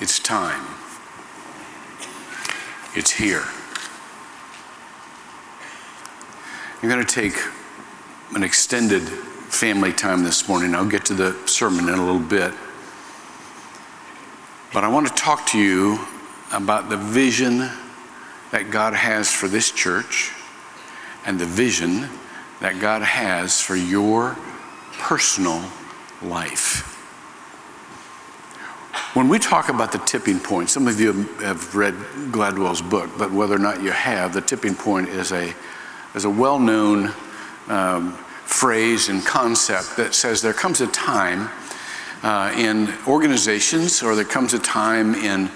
It's time. It's here. I'm going to take an extended family time this morning. I'll get to the sermon in a little bit. But I want to talk to you about the vision that God has for this church and the vision that God has for your personal life. When we talk about the tipping point, some of you have read Gladwell's book, but whether or not you have, the tipping point is a, is a well known um, phrase and concept that says there comes a time uh, in organizations, or there comes a time in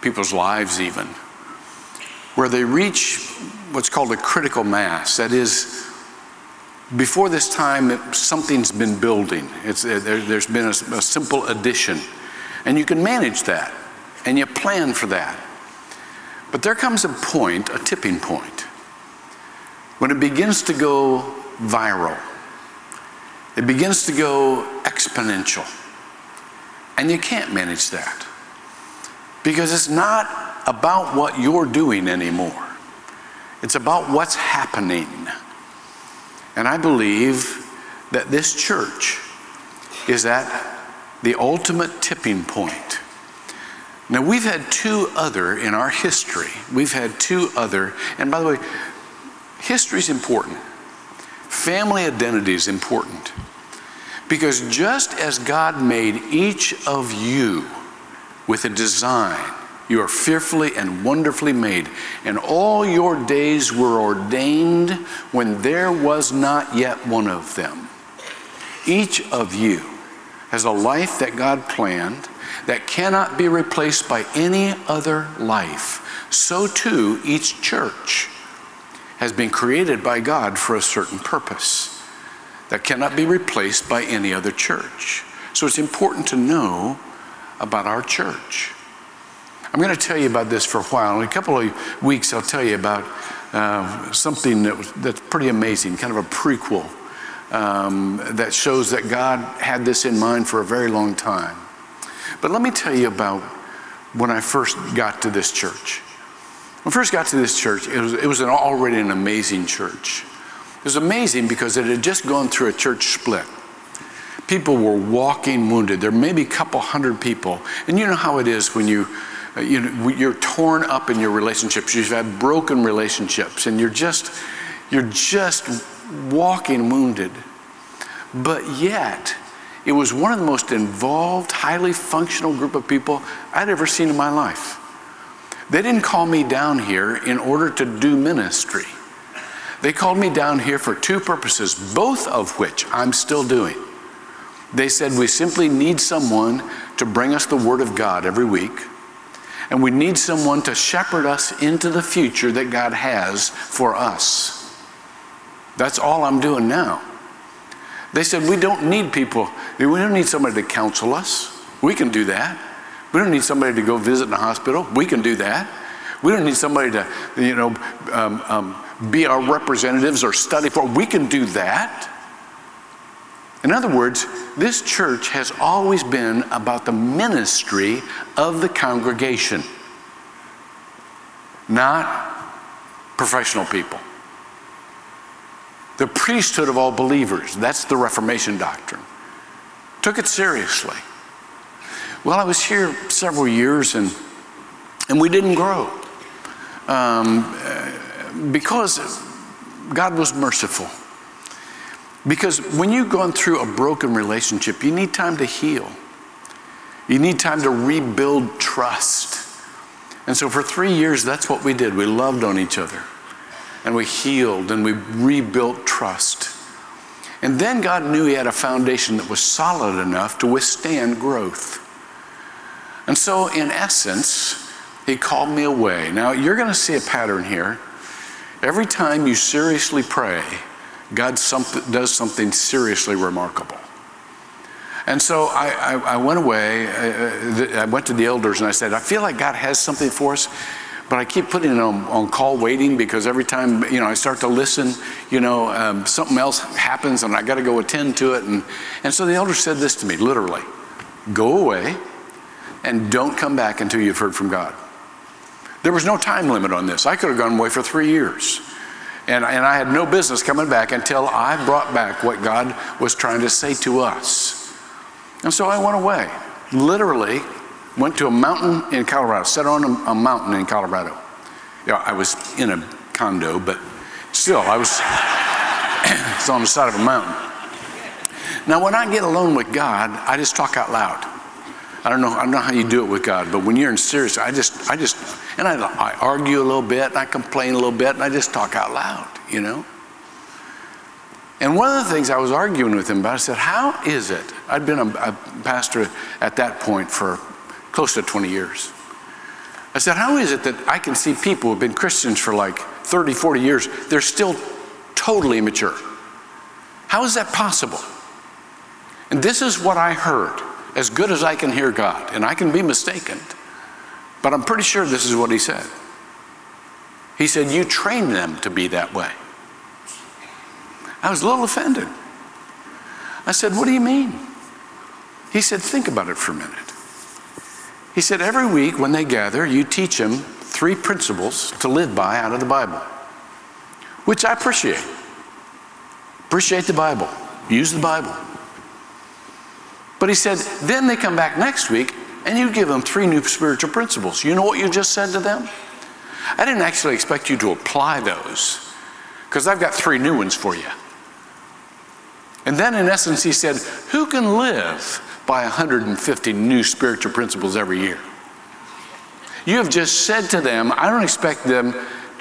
people's lives, even, where they reach what's called a critical mass. That is, before this time, something's been building. There, has been a, a simple addition and you can manage that and you plan for that. But there comes a point, a tipping point, when it begins to go viral. It begins to go exponential. And you can't manage that because it's not about what you're doing anymore, it's about what's happening. And I believe that this church is that the ultimate tipping point. Now, we've had two other in our history. We've had two other, and by the way, history is important. Family identity is important. Because just as God made each of you with a design, you are fearfully and wonderfully made, and all your days were ordained when there was not yet one of them. Each of you has a life that God planned that cannot be replaced by any other life. So too, each church has been created by God for a certain purpose that cannot be replaced by any other church. So it's important to know about our church. I'm going to tell you about this for a while. In a couple of weeks, I'll tell you about uh, something that was, that's pretty amazing, kind of a prequel um, that shows that God had this in mind for a very long time. But let me tell you about when I first got to this church. When I first got to this church, it was, it was an already an amazing church. It was amazing because it had just gone through a church split. People were walking wounded. There may be a couple hundred people. And you know how it is when you, uh, you you're torn up in your relationships. You've had broken relationships and you're just, you're just walking wounded. But yet, it was one of the most involved, highly functional group of people I'd ever seen in my life. They didn't call me down here in order to do ministry. They called me down here for two purposes, both of which I'm still doing. They said, We simply need someone to bring us the Word of God every week, and we need someone to shepherd us into the future that God has for us. That's all I'm doing now. They said, We don't need people. We don't need somebody to counsel us. We can do that. We don't need somebody to go visit in a hospital. We can do that. We don't need somebody to, you know, um, um, be our representatives or study for. We can do that. In other words, this church has always been about the ministry of the congregation, not professional people the priesthood of all believers. That's the Reformation doctrine. Took it seriously. Well, I was here several years and, and we didn't grow um, because God was merciful. Because when you've gone through a broken relationship, you need time to heal. You need time to rebuild trust. And so for three years, that's what we did. We loved on each other and we healed and we rebuilt trust. And then God knew He had a foundation that was solid enough to withstand growth. And so, in essence, He called me away. Now, you're going to see a pattern here. Every time you seriously pray, God does something seriously remarkable. And so I, I, I went away. Uh, uh, I, I went to the elders and I said, I feel like God has something for us but I keep putting it on, on call waiting because every time you know I start to listen, you know um, something else happens and I got to go attend to it. And and so the elder said this to me literally: "Go away, and don't come back until you've heard from God. There was no time limit on this. I could have gone away for three years. And, and I had no business coming back until I brought back what God was trying to say to us. And so I went away. Literally, went to a mountain in Colorado, sat on a, a mountain in Colorado. Yeah, I was in a condo, but still, I was it's on the side of a mountain. Now, when I get alone with God, I just talk out loud. I don't know. I don't know how you do it with God, but when you're in serious, I just, I just, and I, I argue a little bit, and I complain a little bit, and I just talk out loud, you know. And one of the things I was arguing with him about, I said, "How is it?" I'd been a, a pastor at that point for close to 20 years. I said, "How is it that I can see people who've been Christians for like 30, 40 years, they're still totally immature? How is that possible?" And this is what I heard as good as I can hear God, and I can be mistaken, but I'm pretty sure this is what he said. He said, You train them to be that way. I was a little offended. I said, What do you mean? He said, Think about it for a minute. He said, Every week when they gather, you teach them three principles to live by out of the Bible, which I appreciate. Appreciate the Bible, use the Bible. But he said, then they come back next week and you give them three new spiritual principles. You know what you just said to them? I didn't actually expect you to apply those because I've got three new ones for you. And then, in essence, he said, Who can live by 150 new spiritual principles every year? You have just said to them, I don't expect them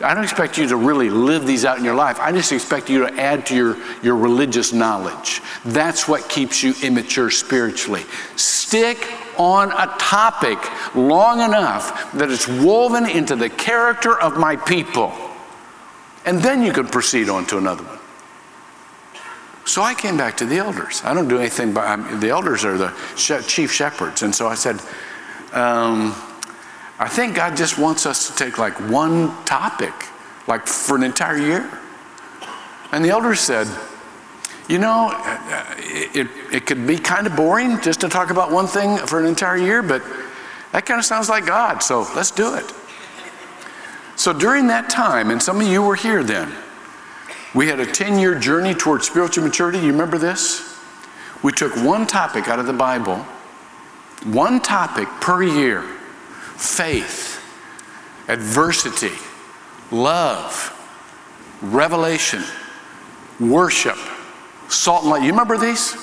I don't expect you to really live these out in your life. I just expect you to add to your, your religious knowledge. That's what keeps you immature spiritually. Stick on a topic long enough that it's woven into the character of my people. And then you can proceed on to another one. So I came back to the elders. I don't do anything, but I'm, the elders are the chief shepherds. And so I said, um, I think God just wants us to take like one topic, like for an entire year. And the elders said, you know, it, it could be kind of boring just to talk about one thing for an entire year, but that kind of sounds like God, so let's do it. So during that time, and some of you were here then, we had a 10 year journey towards spiritual maturity. You remember this? We took one topic out of the Bible, one topic per year faith, adversity, love, revelation, worship, salt and light. You remember these?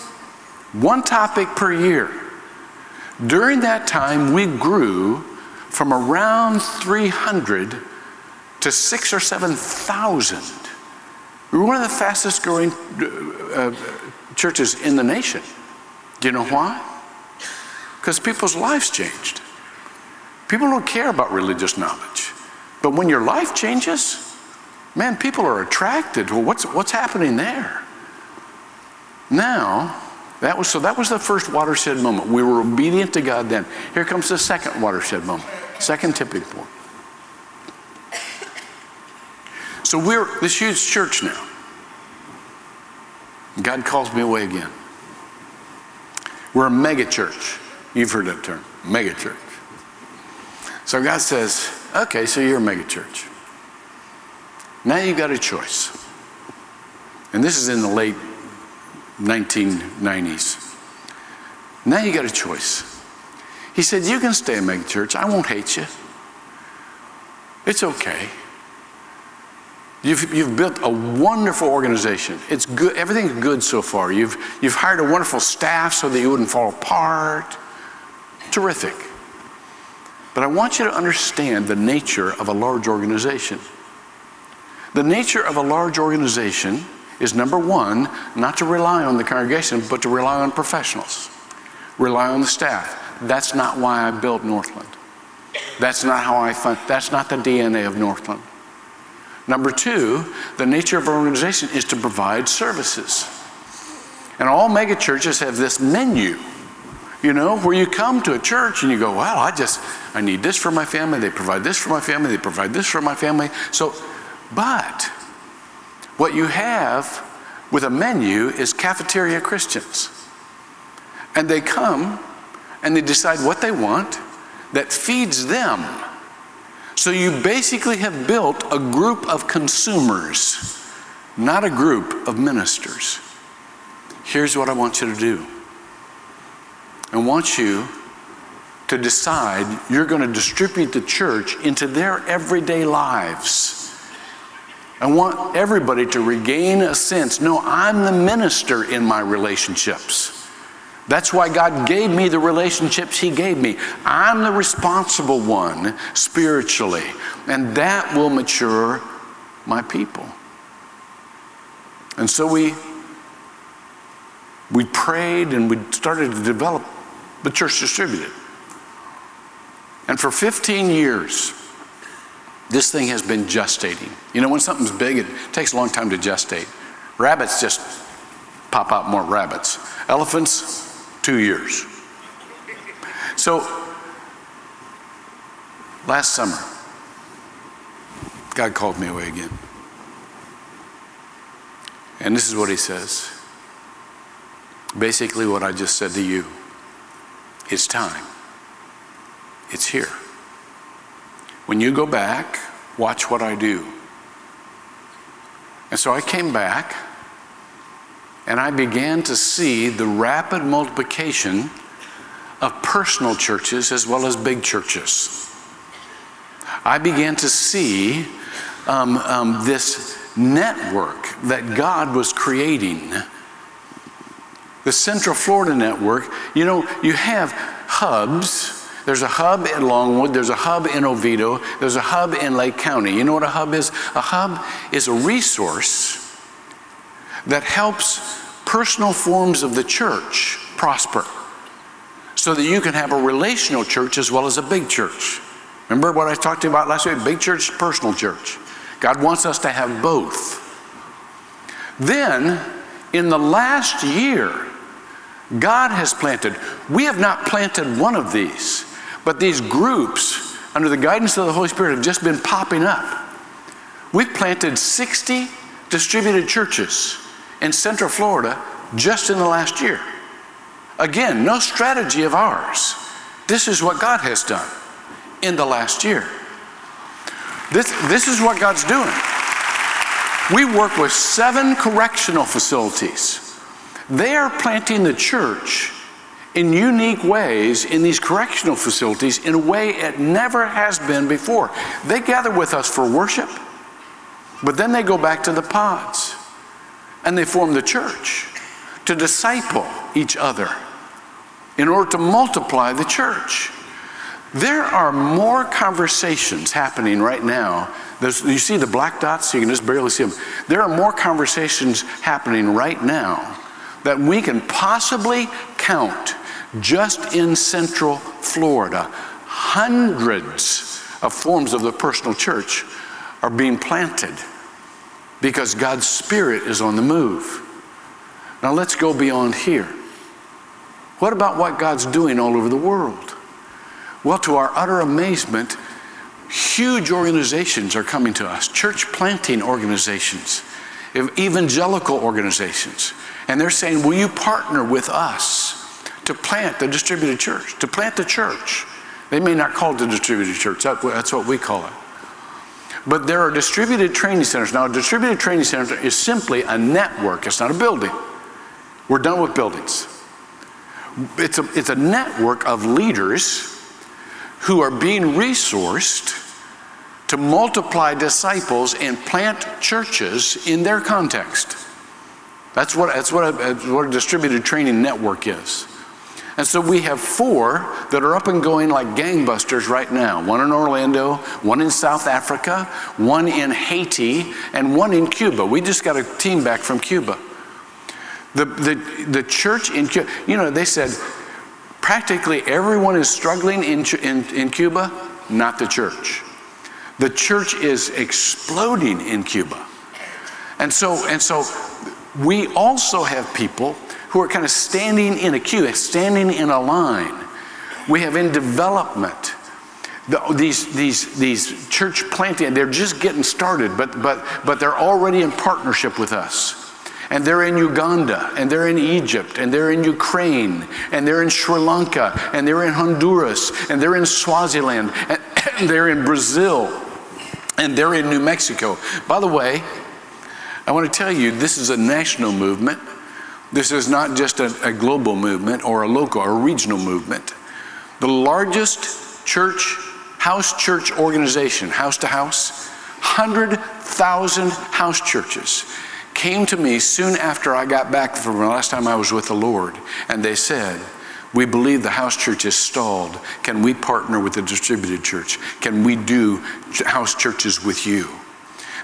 One topic per year. During that time, we grew from around 300 to six or 7,000. We were one of the fastest growing uh, churches in the nation. Do you know why? Because people's lives changed. People don't care about religious knowledge. But when your life changes, man, people are attracted. Well, what's, what's happening there? Now, that was so that was the first watershed moment. We were obedient to God then. Here comes the second watershed moment, second tipping point. So we're this huge church now. God calls me away again. We're a mega church. You've heard that term, mega church. So God says, okay, so you're a megachurch. Now you've got a choice. And this is in the late 1990s. Now you've got a choice. He said, You can stay a megachurch. I won't hate you. It's okay. You've, you've built a wonderful organization. It's good. Everything's good so far. You've, you've hired a wonderful staff so that you wouldn't fall apart. Terrific. But I want you to understand the nature of a large organization. The nature of a large organization is number one, not to rely on the congregation, but to rely on professionals, rely on the staff. That's not why I built Northland. That's not how I fund, that's not the DNA of Northland. Number two, the nature of our organization is to provide services. And all mega churches have this menu you know, where you come to a church and you go, wow, I just, I need this for my family. They provide this for my family. They provide this for my family. So, but what you have with a menu is cafeteria Christians. And they come and they decide what they want that feeds them. So you basically have built a group of consumers, not a group of ministers. Here's what I want you to do I want you to decide you're going to distribute the church into their everyday lives. I want everybody to regain a sense no, I'm the minister in my relationships. That's why God gave me the relationships He gave me. I'm the responsible one spiritually, and that will mature my people. And so we we prayed and we started to develop the church distributed. And for 15 years, this thing has been gestating. You know, when something's big, it takes a long time to gestate. Rabbits just pop out more rabbits. Elephants, two years. So, last summer, God called me away again. And this is what he says. Basically, what I just said to you it's time. It's here. When you go back, watch what I do. And so I came back and I began to see the rapid multiplication of personal churches as well as big churches. I began to see um, um, this network that God was creating. The Central Florida network, you know, you have hubs. There's a hub in Longwood, there's a hub in Oviedo, there's a hub in Lake County. You know what a hub is? A hub is a resource that helps personal forms of the church prosper so that you can have a relational church as well as a big church. Remember what I talked to you about last week? Big church, personal church. God wants us to have both. Then, in the last year, God has planted, we have not planted one of these, but these groups, under the guidance of the Holy Spirit, have just been popping up. We've planted 60 distributed churches in Central Florida just in the last year. Again, no strategy of ours. This is what God has done in the last year. This, this is what God's doing. We work with seven correctional facilities. They are planting the church in unique ways in these correctional facilities in a way it never has been before. They gather with us for worship, but then they go back to the pods and they form the church to disciple each other in order to multiply the church. There are more conversations happening right now. There's, you see the black dots, you can just barely see them. There are more conversations happening right now that we can possibly count just in Central Florida. Hundreds of forms of the personal church are being planted because God's Spirit is on the move. Now let's go beyond here. What about what God's doing all over the world? Well, to our utter amazement, huge organizations are coming to us church planting organizations, evangelical organizations. And they're saying, Will you partner with us to plant the distributed church, to plant the church? They may not call it the distributed church, that's what we call it. But there are distributed training centers. Now, a distributed training center is simply a network, it's not a building. We're done with buildings. It's a, it's a network of leaders who are being resourced to multiply disciples and plant churches in their context. That's what, that's what, a, what a distributed training network is. And so we have four that are up and going like gangbusters right now one in Orlando, one in South Africa, one in Haiti, and one in Cuba. We just got a team back from Cuba. The, the, the church in Cuba, you know, they said practically everyone is struggling in, in, in Cuba, not the church. The church is exploding in Cuba. And so, and so we also have people who are kind of standing in a queue, standing in a line. We have in development the, these, these, these church planting, they're just getting started, but, but, but they're already in partnership with us. and they're in Uganda, and they're in Egypt, and they're in Ukraine, and they're in Sri Lanka, and they're in Honduras, and they're in Swaziland, and they're in Brazil, and they're in New Mexico. By the way, I want to tell you this is a national movement. This is not just a, a global movement or a local or regional movement. The largest church, house church organization, house to house, 100,000 house churches came to me soon after I got back from the last time I was with the Lord, and they said, we believe the house church is stalled. Can we partner with the distributed church? Can we do house churches with you?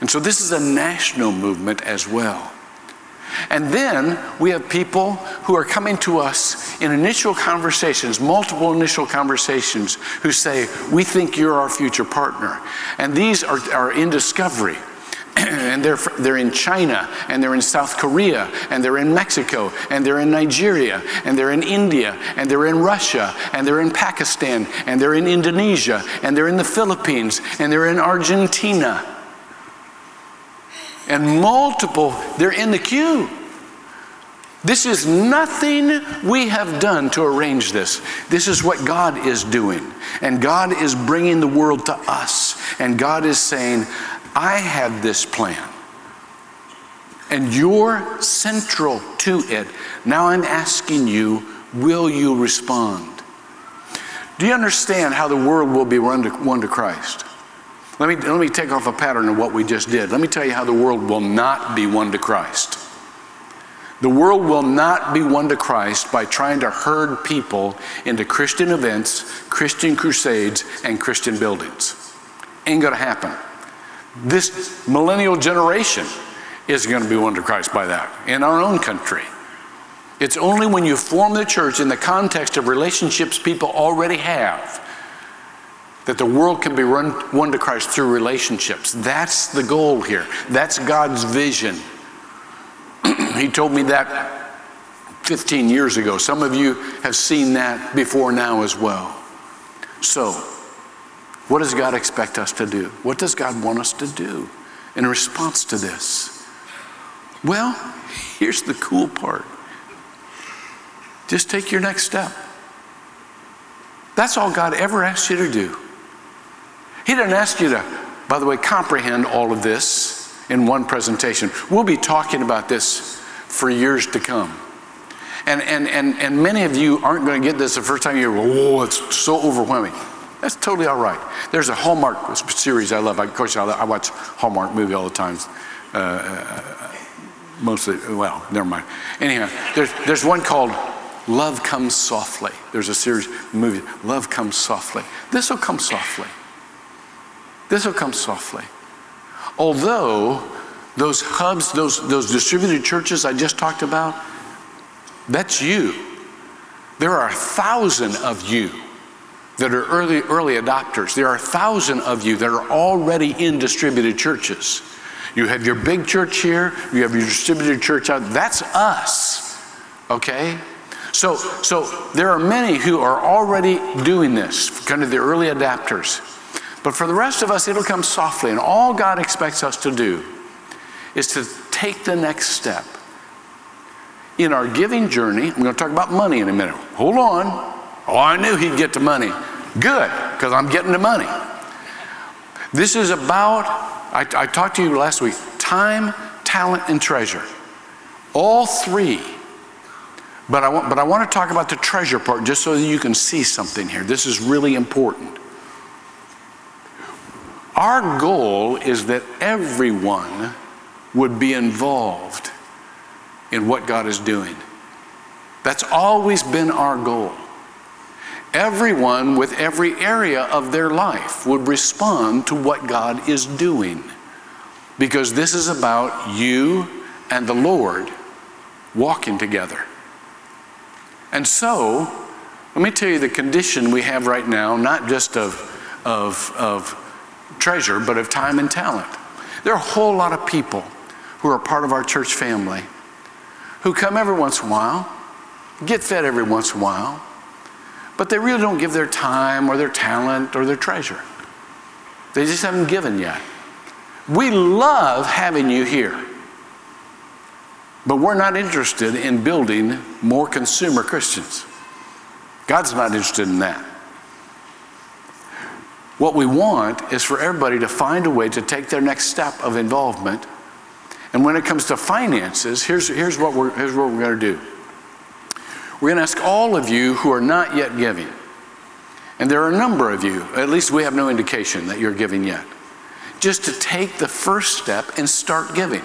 And so this is a national movement as well. And then we have people who are coming to us in initial conversations, multiple initial conversations, who say, We think you're our future partner. And these are, are in discovery. and they're, they're in China, and they're in South Korea, and they're in Mexico, and they're in Nigeria, and they're in India, and they're in Russia, and they're in Pakistan, and they're in Indonesia, and they're in the Philippines, and they're in Argentina. And multiple, they're in the queue. This is nothing we have done to arrange this. This is what God is doing. And God is bringing the world to us. And God is saying, I have this plan. And you're central to it. Now I'm asking you, will you respond? Do you understand how the world will be won to, to Christ? Let me, let me take off a pattern of what we just did. Let me tell you how the world will not be won to Christ. The world will not be won to Christ by trying to herd people into Christian events, Christian crusades, and Christian buildings. Ain't gonna happen. This millennial generation is going to be won to Christ by that in our own country. It's only when you form the church in the context of relationships people already have that the world can be run, won to Christ through relationships. That's the goal here. That's God's vision. he told me that 15 years ago. Some of you have seen that before now as well. So, what does God expect us to do? What does God want us to do in response to this? Well, here's the cool part just take your next step. That's all God ever asks you to do. He didn't ask you to, by the way, comprehend all of this in one presentation. We'll be talking about this for years to come. And, and, and, and many of you aren't going to get this the first time you oh, it's so overwhelming. That's totally all right. There's a Hallmark series I love. Of course, I watch Hallmark movie all the time. Uh, uh, mostly, well, never mind. Anyhow, there's, there's one called Love Comes Softly. There's a series movie, Love Comes Softly. This will come softly. This will come softly. Although those hubs, those, those distributed churches I just talked about, that's you. There are a thousand of you that are early, early adopters. There are a thousand of you that are already in distributed churches. You have your big church here, you have your distributed church out. That's us. Okay? So, so there are many who are already doing this, kind of the early adapters. But for the rest of us, it'll come softly. And all God expects us to do is to take the next step. In our giving journey, I'm going to talk about money in a minute. Hold on. Oh, I knew he'd get the money. Good, because I'm getting the money. This is about, I, I talked to you last week, time, talent, and treasure. All three. But I, want, but I want to talk about the treasure part just so that you can see something here. This is really important. Our goal is that everyone would be involved in what God is doing. That's always been our goal everyone with every area of their life would respond to what God is doing. Because this is about you and the Lord walking together. And so, let me tell you the condition we have right now, not just of, of, of treasure, but of time and talent. There are a whole lot of people who are part of our church family who come every once in a while, get fed every once in a while, but they really don't give their time or their talent or their treasure. They just haven't given yet. We love having you here. But we're not interested in building more consumer Christians. God's not interested in that. What we want is for everybody to find a way to take their next step of involvement. And when it comes to finances, here's, here's what we're, here's what we're going to do. We're going to ask all of you who are not yet giving, and there are a number of you, at least we have no indication that you're giving yet, just to take the first step and start giving.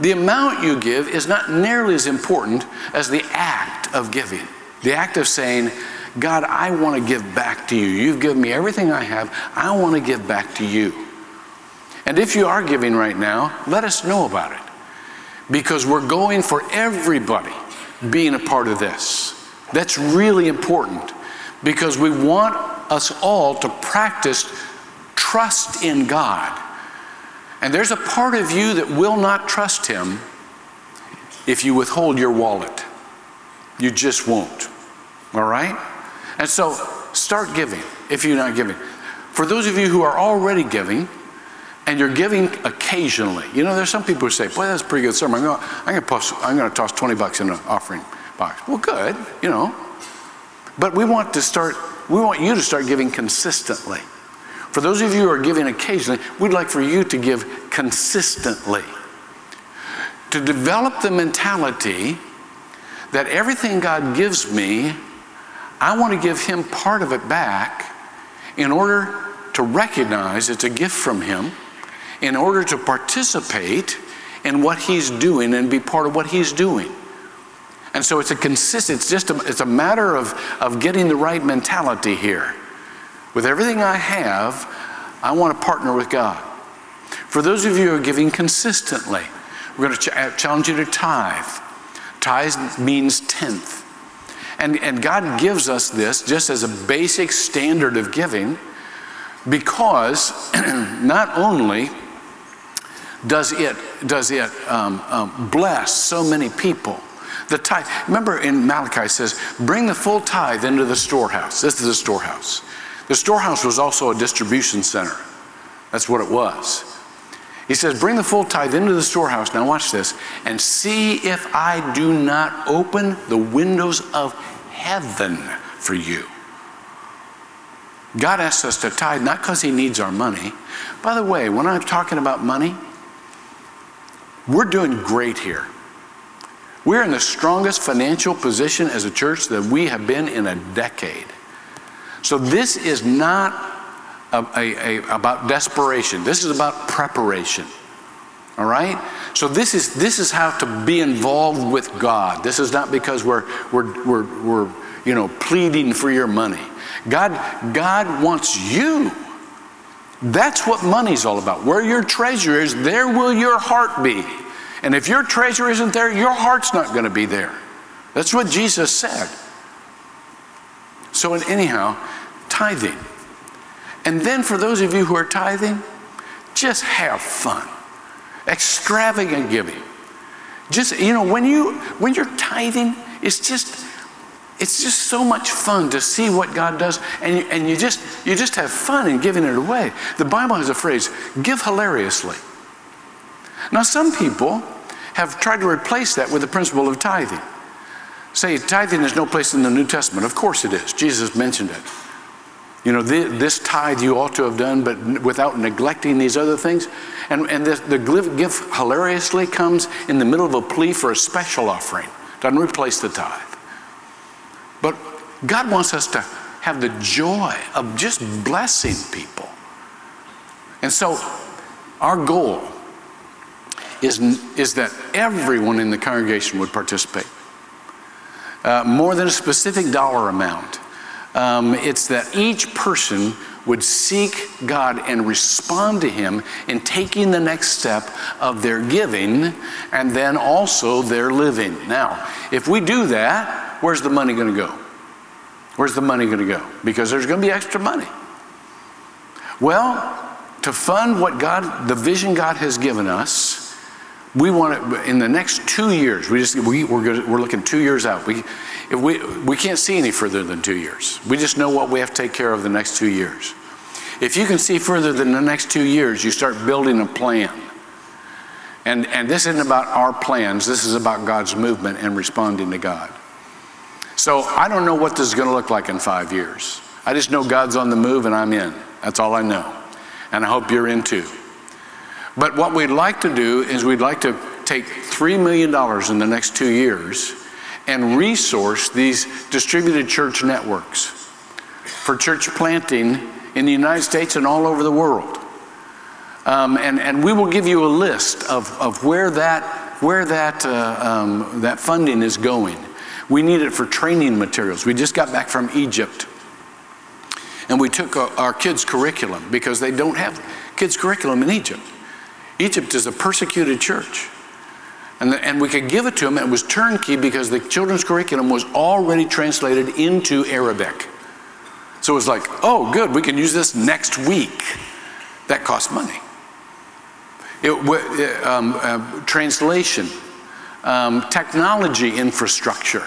The amount you give is not nearly as important as the act of giving. The act of saying, God, I want to give back to you. You've given me everything I have. I want to give back to you. And if you are giving right now, let us know about it. Because we're going for everybody being a part of this. That's really important because we want us all to practice trust in God. And there's a part of you that will not trust Him if you withhold your wallet. You just won't. All right? And so start giving if you're not giving. For those of you who are already giving, and you're giving occasionally. You know, there's some people who say, boy, that's a pretty good sermon. I'm going to, I'm going to toss 20 bucks in an offering box. Well, good, you know. But we want to start, we want you to start giving consistently. For those of you who are giving occasionally, we'd like for you to give consistently. To develop the mentality that everything God gives me, I want to give Him part of it back in order to recognize it's a gift from Him in order to participate in what he's doing and be part of what he's doing. And so it's a consistent, it's just a, it's a matter of, of getting the right mentality here. With everything I have, I want to partner with God. For those of you who are giving consistently, we're going to ch- uh, challenge you to tithe. Tithe means tenth. And, and God gives us this just as a basic standard of giving because not only does it, does it um, um, bless so many people. The tithe, remember in Malachi says, bring the full tithe into the storehouse. This is the storehouse. The storehouse was also a distribution center. That's what it was. He says, bring the full tithe into the storehouse. Now watch this. And see if I do not open the windows of heaven for you. God asks us to tithe not because he needs our money. By the way, when I'm talking about money, we're doing great here. We're in the strongest financial position as a church that we have been in a decade. So this is not a, a, a, about desperation. This is about preparation. All right? So this is this is how to be involved with God. This is not because we're we're we're, we're you know pleading for your money. God God wants you that's what money's all about. Where your treasure is, there will your heart be. And if your treasure isn't there, your heart's not going to be there. That's what Jesus said. So, anyhow, tithing. And then for those of you who are tithing, just have fun. Extravagant giving. Just, you know, when you when you're tithing, it's just it's just so much fun to see what God does, and you, and you just you just have fun in giving it away. The Bible has a phrase: "Give hilariously." Now, some people have tried to replace that with the principle of tithing. Say tithing is no place in the New Testament. Of course it is. Jesus mentioned it. You know, this tithe you ought to have done, but without neglecting these other things. And, and the, the give hilariously comes in the middle of a plea for a special offering. Doesn't replace the tithe. But God wants us to have the joy of just blessing people. And so our goal is, is that everyone in the congregation would participate. Uh, more than a specific dollar amount. Um, it's that each person would seek God and respond to Him in taking the next step of their giving and then also their living. Now, if we do that, where's the money going to go? Where's the money going to go? Because there's going to be extra money. Well, to fund what God, the vision God has given us, we want it in the next two years. We just we, we're, we're looking two years out. We, if we we can't see any further than two years. We just know what we have to take care of the next two years. If you can see further than the next two years, you start building a plan. And, and this isn't about our plans, this is about God's movement and responding to God. So I don't know what this is going to look like in five years. I just know God's on the move and I'm in. That's all I know. And I hope you're in too. But what we'd like to do is we'd like to take $3 million in the next two years and resource these distributed church networks for church planting in the United States and all over the world. Um, and, and we will give you a list of, of where that, where that, uh, um, that funding is going. We need it for training materials. We just got back from Egypt. And we took our kids' curriculum because they don't have kids' curriculum in Egypt. Egypt is a persecuted church. And, the, and we could give it to them. It was turnkey because the children's curriculum was already translated into Arabic. So it was like, oh, good, we can use this next week. That cost money. It, um, uh, translation, um, technology infrastructure.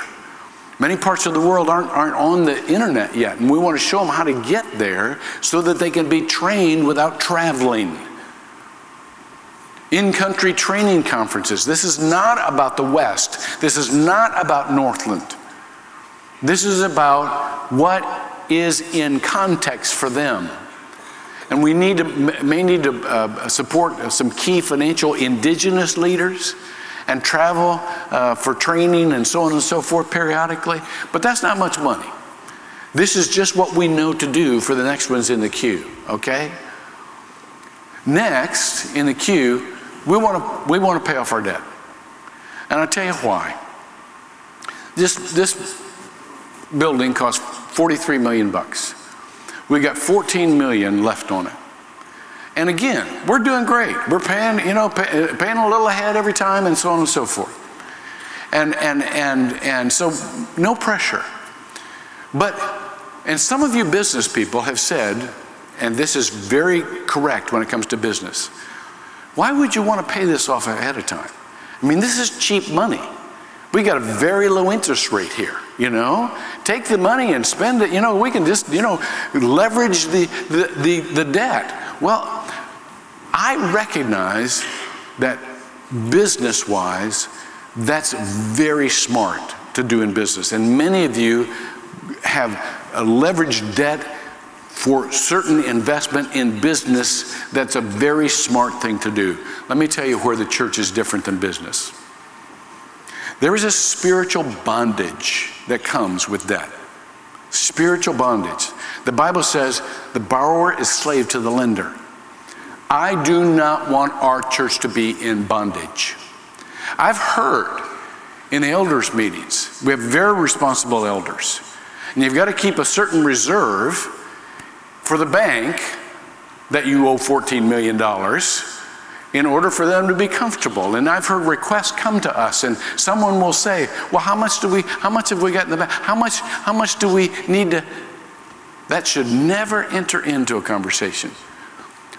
Many parts of the world aren't, aren't on the internet yet, and we want to show them how to get there so that they can be trained without traveling. In country training conferences. This is not about the West. This is not about Northland. This is about what is in context for them. And we need to, may need to uh, support some key financial indigenous leaders and travel uh, for training and so on and so forth periodically, but that's not much money. This is just what we know to do for the next ones in the queue, okay? Next in the queue, we want to we want to pay off our debt. And I'll tell you why. This this building cost 43 million bucks. We got 14 million left on it. And again, we're doing great. We're paying, you know, pay, paying a little ahead every time and so on and so forth. And, and, and, and so no pressure. But, and some of you business people have said, and this is very correct when it comes to business, why would you want to pay this off ahead of time? I mean, this is cheap money. We got a very low interest rate here, you know? Take the money and spend it. You know, we can just, you know, leverage the, the, the, the debt. Well, I recognize that business wise, that's very smart to do in business. And many of you have a leveraged debt for certain investment in business that's a very smart thing to do. Let me tell you where the church is different than business. There is a spiritual bondage that comes with debt. Spiritual bondage. The Bible says the borrower is slave to the lender. I do not want our church to be in bondage. I've heard in the elders' meetings, we have very responsible elders, and you've got to keep a certain reserve for the bank that you owe $14 million in order for them to be comfortable. And I've heard requests come to us, and someone will say, Well, how much do we, how much have we got in the bank? How much, how much do we need to? That should never enter into a conversation.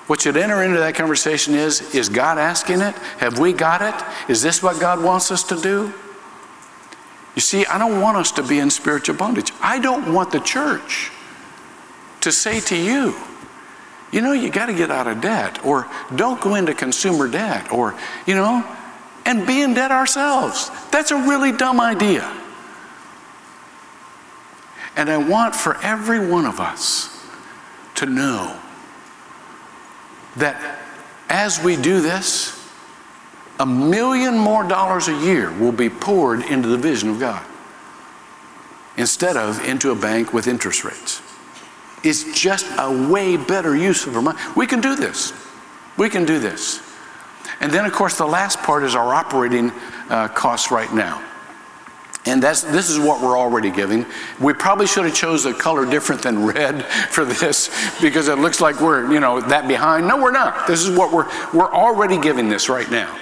What should enter into that conversation is Is God asking it? Have we got it? Is this what God wants us to do? You see, I don't want us to be in spiritual bondage. I don't want the church to say to you, you know, you got to get out of debt, or don't go into consumer debt, or, you know, and be in debt ourselves. That's a really dumb idea. And I want for every one of us to know that as we do this, a million more dollars a year will be poured into the vision of God instead of into a bank with interest rates is just a way better use of our money. We can do this. We can do this. And then, of course, the last part is our operating uh, costs right now. And that's, this is what we're already giving. We probably should have chose a color different than red for this because it looks like we're, you know, that behind. No, we're not. This is what we're, we're already giving this right now.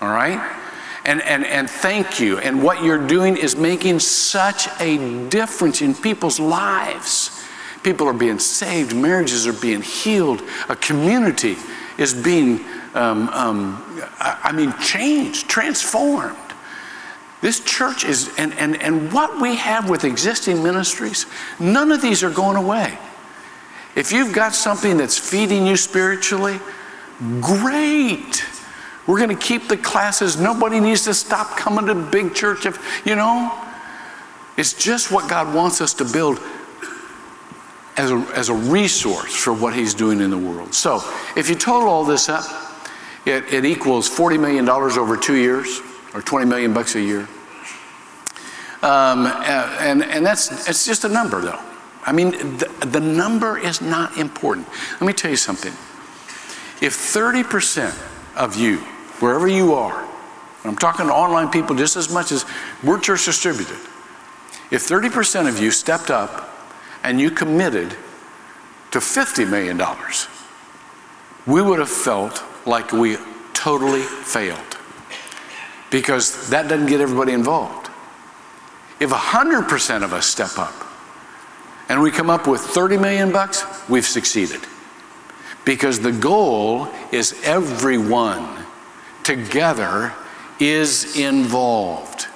All right? And, and, and thank you. And what you're doing is making such a difference in people's lives. People are being saved, marriages are being healed, a community is being, um, um, I mean, changed, transformed. This church is, and, and, and what we have with existing ministries, none of these are going away. If you've got something that's feeding you spiritually, great. We're going to keep the classes. Nobody needs to stop coming to big church if, you know. It's just what God wants us to build as a, as a resource for what He's doing in the world. So if you total all this up, it, it equals $40 million over two years, or 20 million bucks a year. Um, and, and that's it's just a number, though. I mean, the, the number is not important. Let me tell you something. If 30% of you, wherever you are, I'm talking to online people just as much as we're church distributed, if 30% of you stepped up and you committed to $50 million, we would have felt like we totally failed because that doesn't get everybody involved. If 100% of us step up and we come up with 30 million bucks, we've succeeded. Because the goal is everyone together is involved.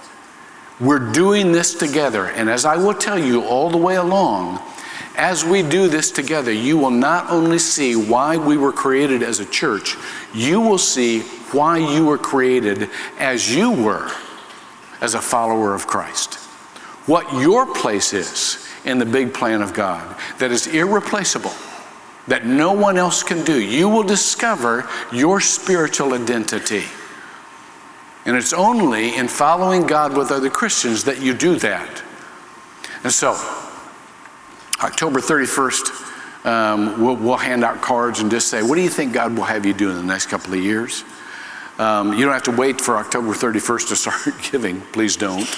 We're doing this together. And as I will tell you all the way along, as we do this together, you will not only see why we were created as a church, you will see why you were created as you were as a follower of Christ. What your place is in the big plan of God that is irreplaceable, that no one else can do. You will discover your spiritual identity. And it's only in following God with other Christians that you do that. And so, October 31st, um, we'll, we'll, hand out cards and just say, What do you think God will have you do in the next couple of years? Um, you don't have to wait for October 31st to start giving. Please don't.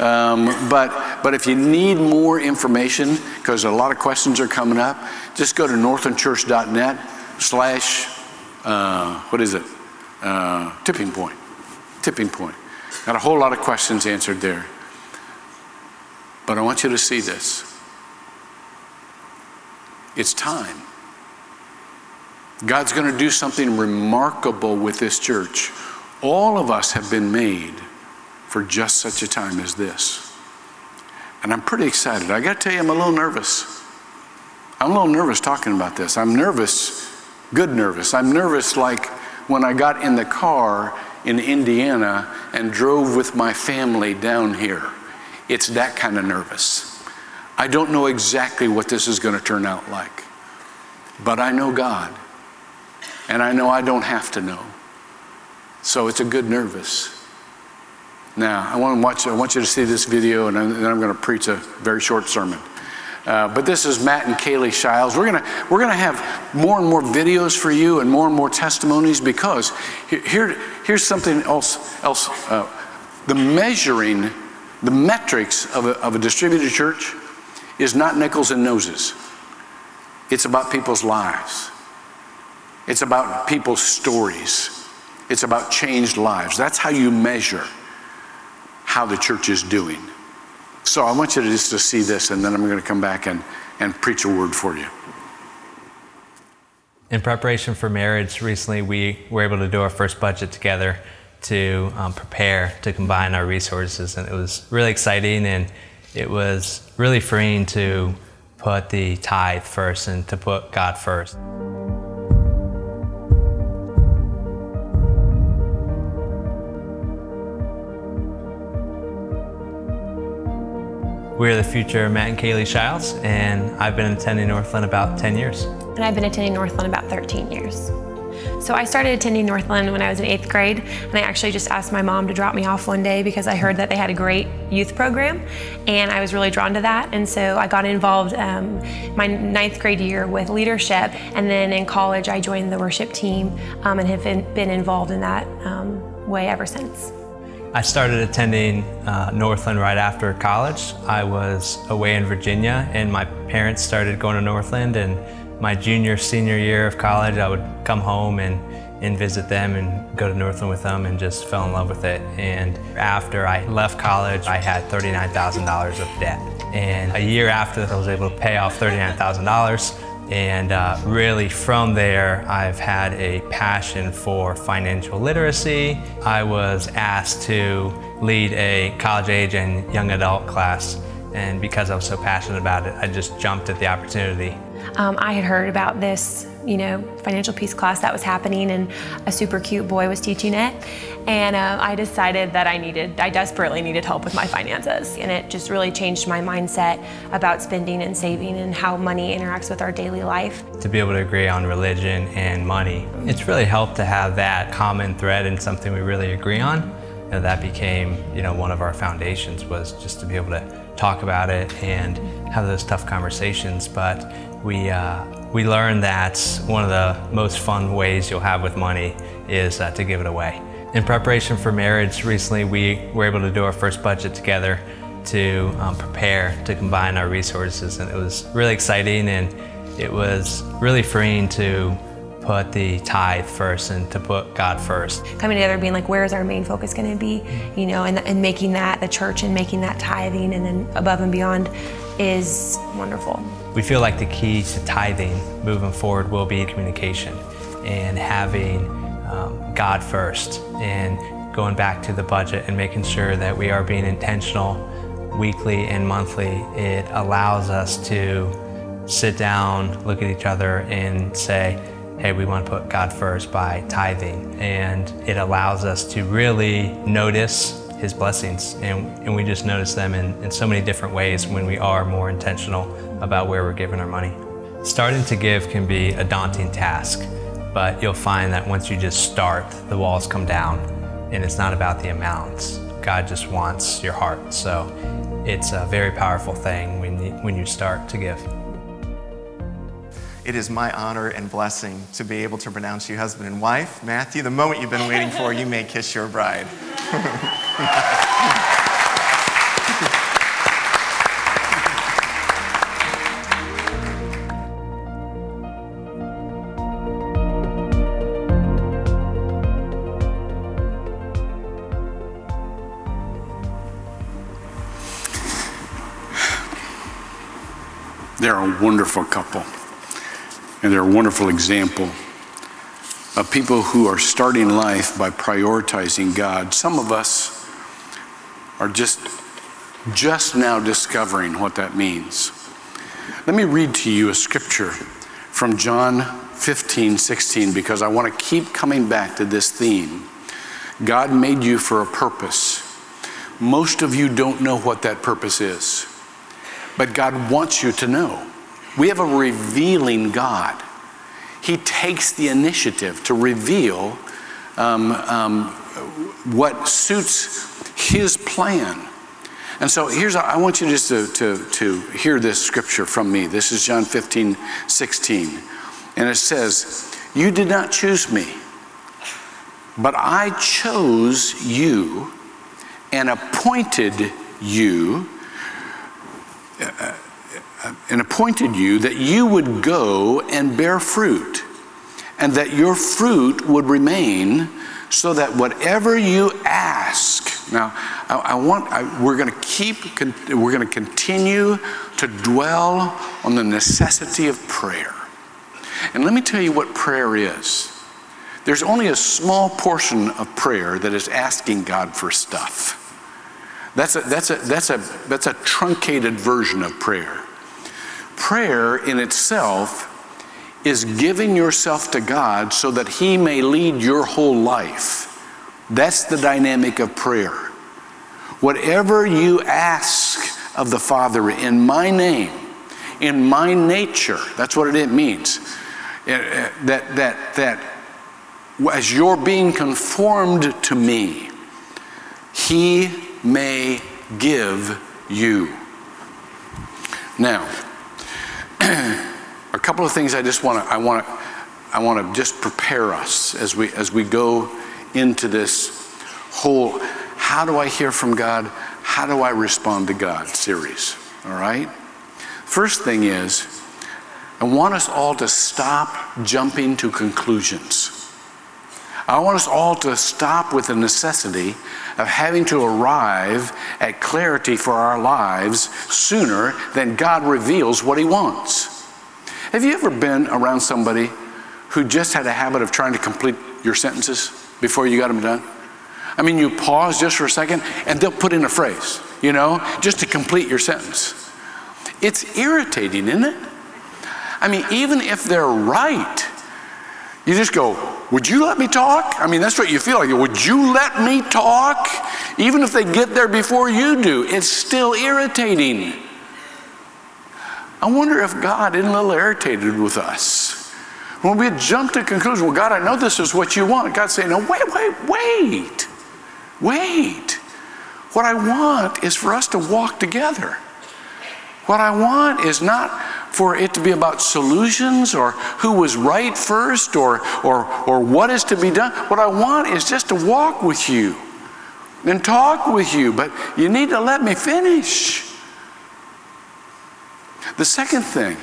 Um, but, but if you need more information, because a lot of questions are coming up, just go to northlandchurch.net slash, uh, what is it? Uh, tipping point. Tipping point. Got a whole lot of questions answered there. But I want you to see this. It's time. God's going to do something remarkable with this church. All of us have been made for just such a time as this. And I'm pretty excited. I got to tell you, I'm a little nervous. I'm a little nervous talking about this. I'm nervous, good nervous. I'm nervous like when I got in the car in Indiana and drove with my family down here. It's that kind of nervous. I don't know exactly what this is going to turn out like, but I know God, and I know I don't have to know. So it's a good nervous. Now, I want, to watch, I want you to see this video, and then I'm going to preach a very short sermon. Uh, but this is Matt and Kaylee Shiles. We're going we're gonna have more and more videos for you and more and more testimonies because here, here's something else. else uh, the measuring, the metrics of a, of a distributed church is not nickels and noses, it's about people's lives, it's about people's stories, it's about changed lives. That's how you measure how the church is doing. So I want you to just to see this, and then I'm going to come back and, and preach a word for you. In preparation for marriage, recently we were able to do our first budget together to um, prepare to combine our resources, and it was really exciting and it was really freeing to put the tithe first and to put God first. We're the future Matt and Kaylee Shiles, and I've been attending Northland about 10 years. And I've been attending Northland about 13 years. So I started attending Northland when I was in eighth grade, and I actually just asked my mom to drop me off one day because I heard that they had a great youth program, and I was really drawn to that. And so I got involved um, my ninth grade year with leadership, and then in college I joined the worship team um, and have been, been, involved in that um, way ever since. I started attending uh, Northland right after college. I was away in Virginia and my parents started going to Northland and my junior, senior year of college, I would come home and, and visit them and go to Northland with them and just fell in love with it. And after I left college, I had $39,000 of debt. And a year after I was able to pay off $39,000. And uh, really, from there, I've had a passion for financial literacy. I was asked to lead a college age and young adult class. And because I was so passionate about it, I just jumped at the opportunity. Um, I had heard about this you know, financial peace class that was happening, and a super cute boy was teaching it. And uh, I decided that I needed, I desperately needed help with my finances. And it just really changed my mindset about spending and saving and how money interacts with our daily life. To be able to agree on religion and money, it's really helped to have that common thread and something we really agree on. You know, that became, you know, one of our foundations was just to be able to talk about it and have those tough conversations. But we, uh, we learned that one of the most fun ways you'll have with money is uh, to give it away. In preparation for marriage, recently we were able to do our first budget together to um, prepare to combine our resources, and it was really exciting and it was really freeing to put the tithe first and to put God first. Coming together, being like, where is our main focus going to be? You know, and, and making that the church and making that tithing and then above and beyond is wonderful. We feel like the key to tithing moving forward will be communication and having um, God first and going back to the budget and making sure that we are being intentional weekly and monthly. It allows us to sit down, look at each other, and say, hey, we want to put God first by tithing. And it allows us to really notice his blessings. And, and we just notice them in, in so many different ways when we are more intentional about where we're giving our money. Starting to give can be a daunting task, but you'll find that once you just start, the walls come down. And it's not about the amounts. God just wants your heart. So it's a very powerful thing when you, when you start to give. It is my honor and blessing to be able to pronounce you husband and wife. Matthew, the moment you've been waiting for, you may kiss your bride. They're a wonderful couple, and they're a wonderful example of people who are starting life by prioritizing God. Some of us are just just now discovering what that means. Let me read to you a scripture from John 15, 16, because I want to keep coming back to this theme. God made you for a purpose. Most of you don't know what that purpose is, but God wants you to know. We have a revealing God. He takes the initiative to reveal um, um, what suits His plan. And so here's, I want you just to, to, to hear this scripture from me. This is John 15, 16. And it says, You did not choose me, but I chose you and appointed you uh, and appointed you that you would go and bear fruit, and that your fruit would remain, so that whatever you ask. Now, I, I want. I, we're going to keep. We're going to continue to dwell on the necessity of prayer. And let me tell you what prayer is. There's only a small portion of prayer that is asking God for stuff. That's a, that's a, that's a, that's a truncated version of prayer. Prayer in itself is giving yourself to God so that He may lead your whole life. That's the dynamic of prayer. Whatever you ask of the Father in my name, in my nature, that's what it means. Eh, eh, that, that, that as you're being conformed to me, He may give you. Now, a couple of things I just want to I want to I want to just prepare us as we as we go into this whole how do I hear from God? How do I respond to God series? All right? First thing is I want us all to stop jumping to conclusions. I want us all to stop with the necessity of having to arrive at clarity for our lives sooner than God reveals what He wants. Have you ever been around somebody who just had a habit of trying to complete your sentences before you got them done? I mean, you pause just for a second and they'll put in a phrase, you know, just to complete your sentence. It's irritating, isn't it? I mean, even if they're right, You just go, Would you let me talk? I mean, that's what you feel like. Would you let me talk? Even if they get there before you do, it's still irritating. I wonder if God isn't a little irritated with us. When we jump to conclusion, well, God, I know this is what you want. God's saying, no, wait, wait, wait, wait. What I want is for us to walk together. What I want is not for it to be about solutions or who was right first or, or, or what is to be done. What I want is just to walk with you and talk with you, but you need to let me finish. The second thing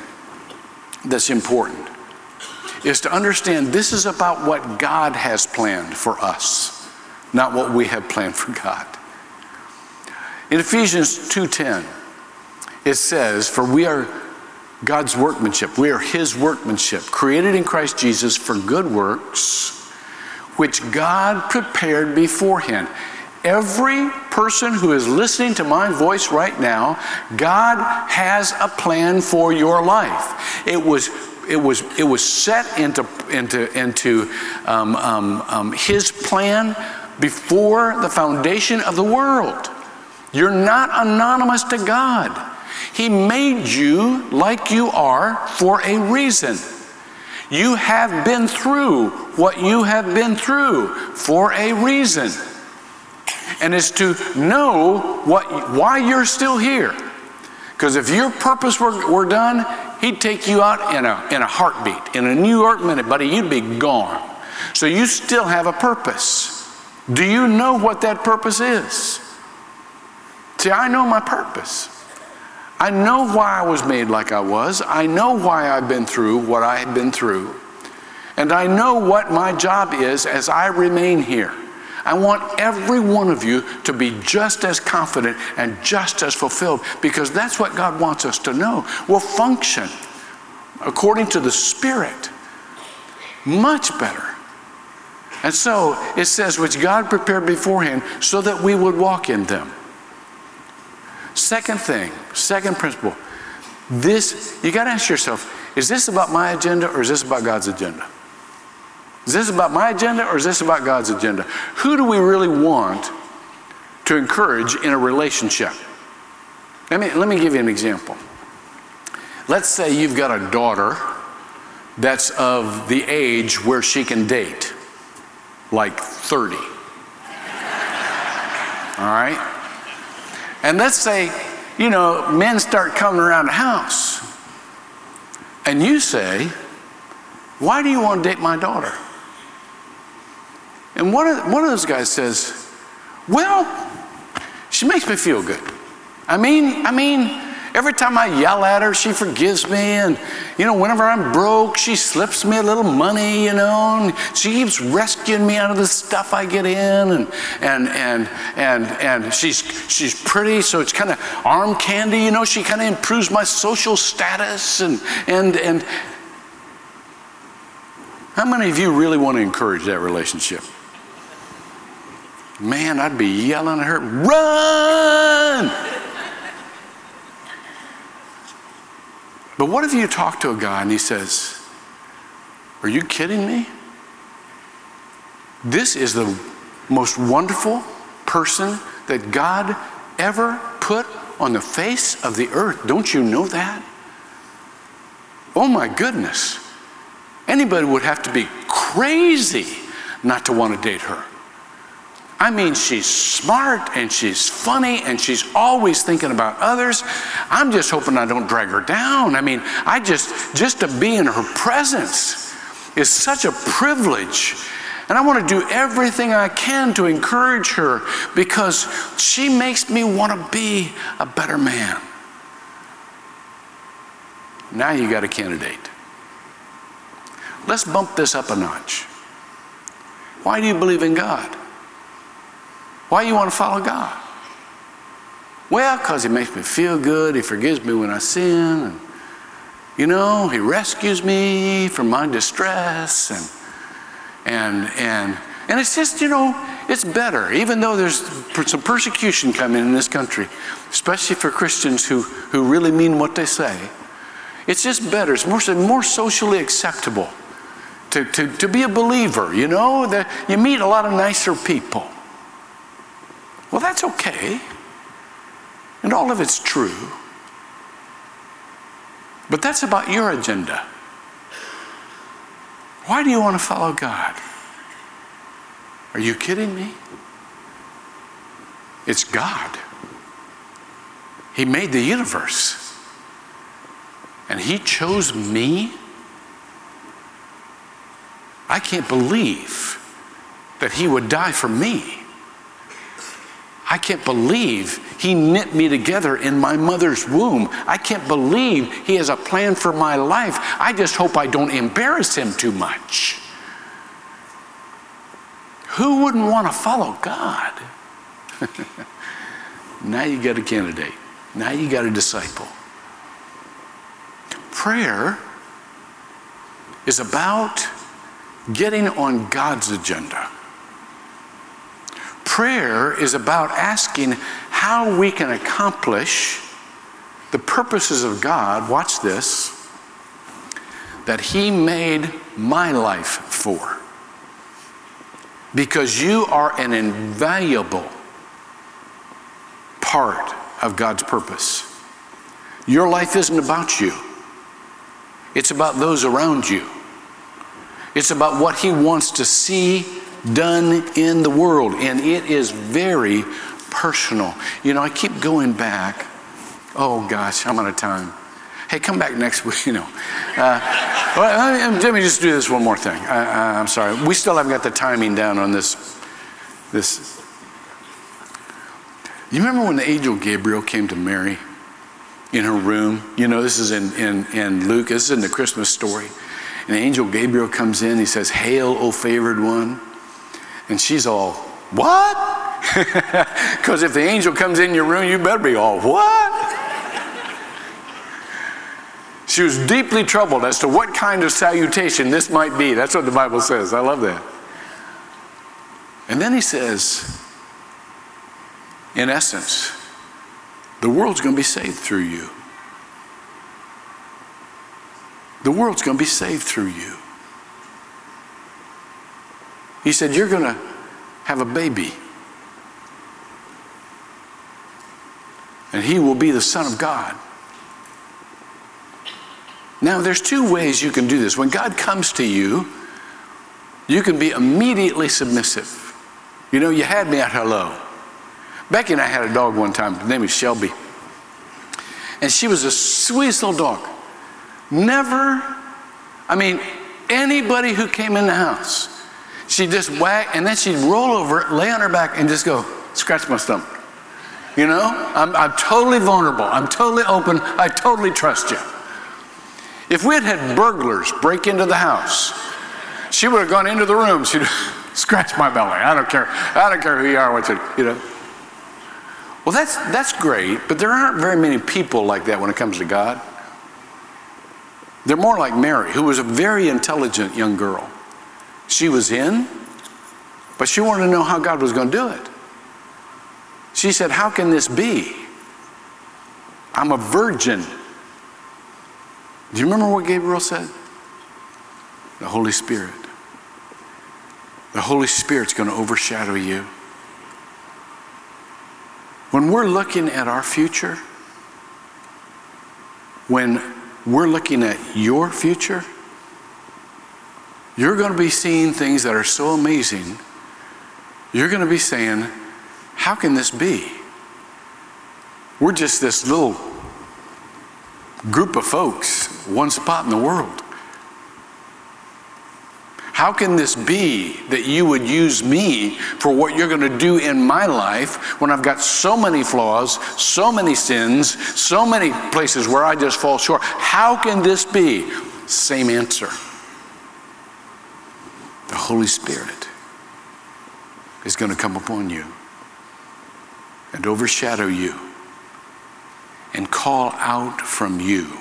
that's important is to understand this is about what God has planned for us, not what we have planned for God. In Ephesians 2:10, it says, "For we are God's workmanship. We are his workmanship, created in Christ Jesus for good works, which God prepared beforehand." Every person who is listening to my voice right now, God has a plan for your life. It was it was it was set into into into um, um, um, His plan before the foundation of the world. You're not anonymous to God. He made you like you are for a reason. You have been through what you have been through for a reason. And it's to know what, why you're still here. Because if your purpose were, were done, he'd take you out in a, in a heartbeat. In a New York minute, buddy, you'd be gone. So you still have a purpose. Do you know what that purpose is? See, I know my purpose. I know why I was made like I was. I know why I've been through what I have been through. And I know what my job is as I remain here. I want every one of you to be just as confident and just as fulfilled because that's what God wants us to know. We'll function according to the Spirit much better. And so it says, which God prepared beforehand so that we would walk in them. Second thing, second principle. This, you got to ask yourself is this about my agenda or is this about God's agenda? Is this about my agenda or is this about God's agenda? Who do we really want to encourage in a relationship? Let me, let me give you an example. Let's say you've got a daughter that's of the age where she can date, like 30. All right? And let's say, you know, men start coming around the house. And you say, Why do you want to date my daughter? And one of, one of those guys says, Well, she makes me feel good. I mean, I mean, Every time I yell at her, she forgives me. And, you know, whenever I'm broke, she slips me a little money, you know, and she keeps rescuing me out of the stuff I get in. And, and, and, and, and she's, she's pretty, so it's kind of arm candy, you know, she kind of improves my social status. And, and, and how many of you really want to encourage that relationship? Man, I'd be yelling at her, run! But what if you talk to a guy and he says, Are you kidding me? This is the most wonderful person that God ever put on the face of the earth. Don't you know that? Oh my goodness. Anybody would have to be crazy not to want to date her. I mean, she's smart and she's funny and she's always thinking about others. I'm just hoping I don't drag her down. I mean, I just, just to be in her presence is such a privilege. And I want to do everything I can to encourage her because she makes me want to be a better man. Now you got a candidate. Let's bump this up a notch. Why do you believe in God? Why you want to follow God? Well, because he makes me feel good. He forgives me when I sin. And, you know, he rescues me from my distress. And, and, and, and it's just, you know, it's better, even though there's some persecution coming in this country, especially for Christians who, who really mean what they say. It's just better. It's more, more socially acceptable to, to, to be a believer, you know? The, you meet a lot of nicer people. Well, that's okay. And all of it's true. But that's about your agenda. Why do you want to follow God? Are you kidding me? It's God. He made the universe. And He chose me. I can't believe that He would die for me. I can't believe He knit me together in my mother's womb. I can't believe He has a plan for my life. I just hope I don't embarrass Him too much. Who wouldn't want to follow God? now you got a candidate. Now you got a disciple. Prayer is about getting on God's agenda. Prayer is about asking how we can accomplish the purposes of God, watch this, that He made my life for. Because you are an invaluable part of God's purpose. Your life isn't about you, it's about those around you. It's about what He wants to see done in the world, and it is very personal. You know, I keep going back. Oh gosh, I'm out of time. Hey, come back next week. You know, uh, well, let me just do this one more thing. I, am sorry, we still haven't got the timing down on this. This. You remember when the angel Gabriel came to Mary in her room? You know, this is in, in, in Luke, this is in the Christmas story. And the angel Gabriel comes in, he says, Hail, O favored one. And she's all, What? Because if the angel comes in your room, you better be all, What? She was deeply troubled as to what kind of salutation this might be. That's what the Bible says. I love that. And then he says, in essence, the world's going to be saved through you. The world's going to be saved through you. He said, You're going to have a baby. And he will be the Son of God. Now, there's two ways you can do this. When God comes to you, you can be immediately submissive. You know, you had me at hello. Becky and I had a dog one time. Her name was Shelby. And she was the sweetest little dog. Never, I mean, anybody who came in the house, she'd just wag, and then she'd roll over, lay on her back, and just go, scratch my stomach. You know, I'm, I'm totally vulnerable. I'm totally open. I totally trust you. If we had had burglars break into the house, she would have gone into the room. She'd scratch my belly. I don't care. I don't care who you are. What you, you know. Well, that's that's great, but there aren't very many people like that when it comes to God. They're more like Mary, who was a very intelligent young girl. She was in, but she wanted to know how God was going to do it. She said, How can this be? I'm a virgin. Do you remember what Gabriel said? The Holy Spirit. The Holy Spirit's going to overshadow you. When we're looking at our future, when we're looking at your future, you're going to be seeing things that are so amazing. You're going to be saying, How can this be? We're just this little group of folks, one spot in the world. How can this be that you would use me for what you're going to do in my life when I've got so many flaws, so many sins, so many places where I just fall short? How can this be? Same answer. The Holy Spirit is going to come upon you and overshadow you and call out from you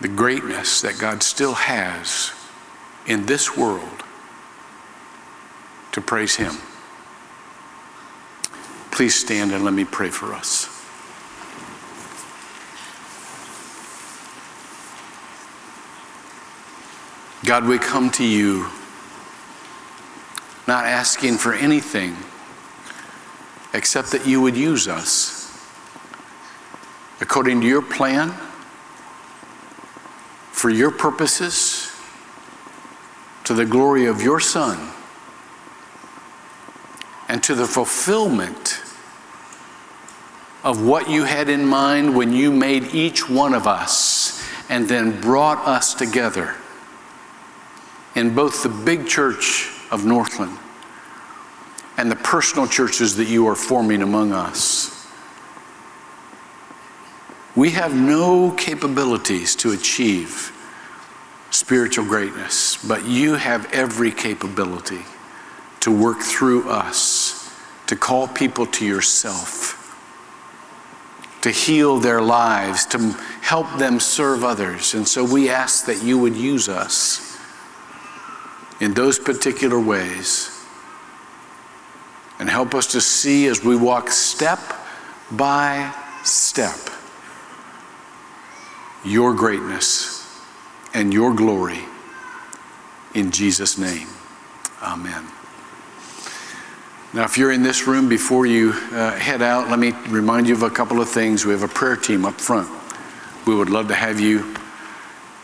the greatness that God still has in this world to praise Him. Please stand and let me pray for us. God, we come to you not asking for anything except that you would use us according to your plan, for your purposes, to the glory of your Son, and to the fulfillment of what you had in mind when you made each one of us and then brought us together in both the big church of Northland and the personal churches that you are forming among us. We have no capabilities to achieve spiritual greatness, but you have every capability to work through us, to call people to yourself, to heal their lives, to help them serve others. And so we ask that you would use us in those particular ways and help us to see as we walk step by step your greatness and your glory in Jesus' name. Amen. Now, if you're in this room before you uh, head out, let me remind you of a couple of things. We have a prayer team up front. We would love to have you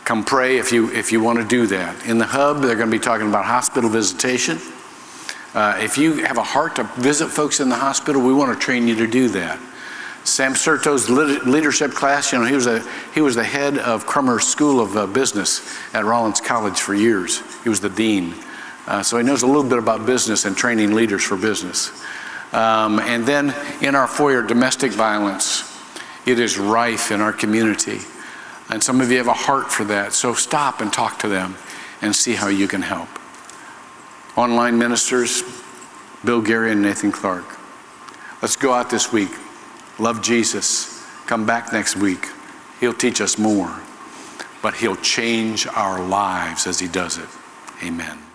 come pray if you if you want to do that. In the hub, they're going to be talking about hospital visitation. Uh, if you have a heart to visit folks in the hospital, we want to train you to do that. Sam Certo's leadership class, you know, he was, a, he was the head of Crummer School of uh, Business at Rollins College for years. He was the dean. Uh, so he knows a little bit about business and training leaders for business. Um, and then in our foyer, domestic violence. It is rife in our community. And some of you have a heart for that. So stop and talk to them and see how you can help. Online ministers, Bill Gary and Nathan Clark. Let's go out this week love Jesus, come back next week. He'll teach us more, but He'll change our lives as He does it. Amen.